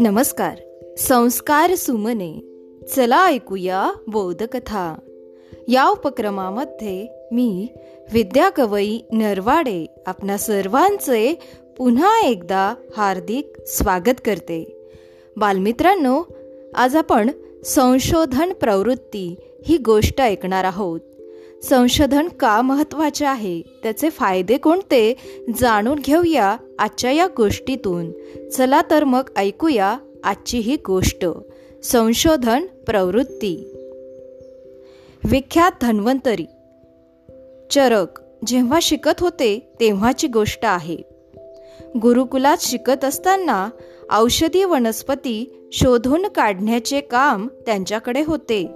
नमस्कार. संस्कार सुमने. चला ऐकूया बोधकथा. या उपक्रमामध्ये मी विद्या कवई नरवाडे आपणा सर्वांचे पुन्हा एकदा हार्दिक स्वागत करते. बालमित्रांनो आज आपण संशोधन प्रवृत्ती ही गोष्ट ऐकणार आहोत. संशोधन का महत्त्वाचे आहे? त्याचे फायदे कोणते? जाणून घेऊया आजच्या या गोष्टीतून. चला तर मग ऐकूया आजची ही गोष्ट. संशोधन प्रवृत्ती. विख्यात धन्वंतरी. चरक जेव्हा शिकत होते तेव्हाची गोष्ट आहे. गुरुकुलात शिकत असताना औषधी वनस्पती शोधून काढण्याचे काम त्यांच्याकडे होते.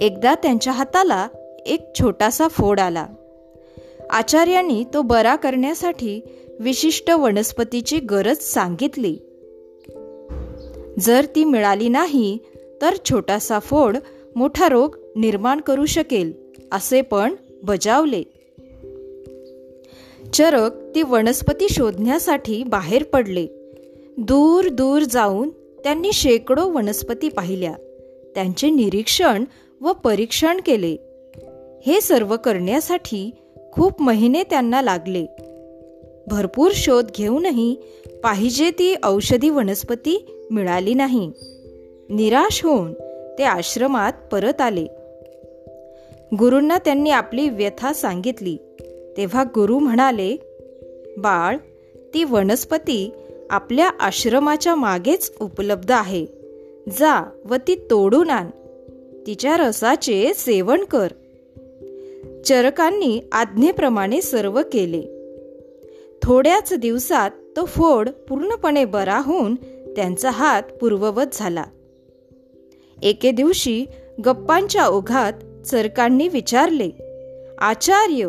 एकदा त्यांच्या हाताला एक छोटासा फोड आला. आचार्यांनी तो बरा करण्यासाठी विशिष्ट वनस्पतीची गरज सांगितली. जर ती मिळाली नाही तर छोटासा फोड मोठा रोग निर्माण करू शकेल असे पण बजावले. चरक ती वनस्पती शोधण्यासाठी बाहेर पडले. दूर दूर जाऊन त्यांनी शेकडो वनस्पती पाहिल्या. त्यांचे निरीक्षण व परीक्षण केले. हे सर्व करण्यासाठी खूप महिने त्यांना लागले. भरपूर शोध घेऊनही पाहिजे ती औषधी वनस्पती मिळाली नाही. निराश होऊन ते आश्रमात परत आले. गुरूंना त्यांनी आपली व्यथा सांगितली. तेव्हा गुरु म्हणाले बाळ ती वनस्पती आपल्या आश्रमाच्या मागेच उपलब्ध आहे. जा व ती तोडून आण. तिच्या रसाचे सेवन कर. चरकांनी आज्ञेप्रमाणे सर्व केले. थोड्याच दिवसात तो फोड पूर्णपणे बरा होऊन त्यांचा हात पूर्ववत झाला. एके दिवशी गप्पांच्या ओघात चरकांनी विचारले आचार्य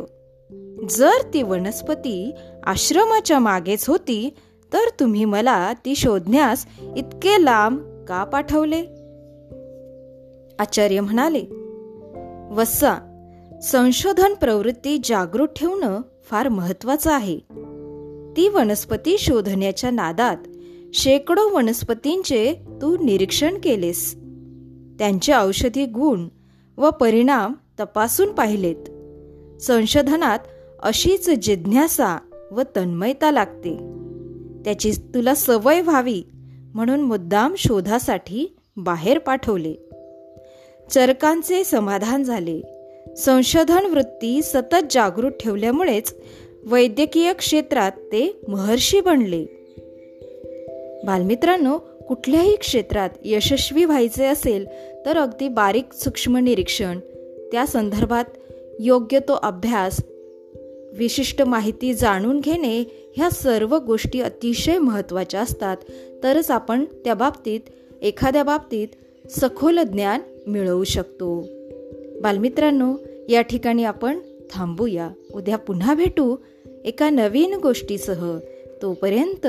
जर ती वनस्पती आश्रमाच्या मागेच होती तर तुम्ही मला ती शोधण्यास इतके लांब का पाठवले? आचार्य म्हणाले वस्सा संशोधन प्रवृत्ती जागृत ठेवणं फार महत्वाचं आहे. ती वनस्पती शोधण्याच्या नादात शेकडो वनस्पतींचे तू निरीक्षण केलेस. त्यांचे औषधी गुण व परिणाम तपासून पाहिलेत. संशोधनात अशीच जिज्ञासा व तन्मयता लागते. त्याची तुला सवय व्हावी म्हणून मुद्दाम शोधासाठी बाहेर पाठवले. चरकांचे समाधान झाले. संशोधन वृत्ती सतत जागृत ठेवल्यामुळेच वैद्यकीय क्षेत्रात ते महर्षी बनले. बालमित्रांनो कुठल्याही क्षेत्रात यशस्वी व्हायचे असेल तर अगदी बारीक सूक्ष्म निरीक्षण. त्या संदर्भात योग्य तो अभ्यास विशिष्ट माहिती जाणून घेणे ह्या सर्व गोष्टी अतिशय महत्त्वाच्या असतात. तरच आपण त्या बाबतीत एखाद्या बाबतीत सखोल ज्ञान मिळवू शकतो. बालमित्रांनो या ठिकाणी आपण थांबूया. उद्या पुन्हा भेटू एका नवीन गोष्टीसह. तोपर्यंत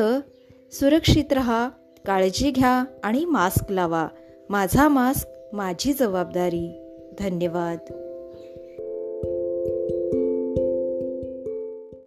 सुरक्षित रहा काळजी घ्या आणि मास्क लावा. माझा मास्क माझी जबाबदारी. धन्यवाद.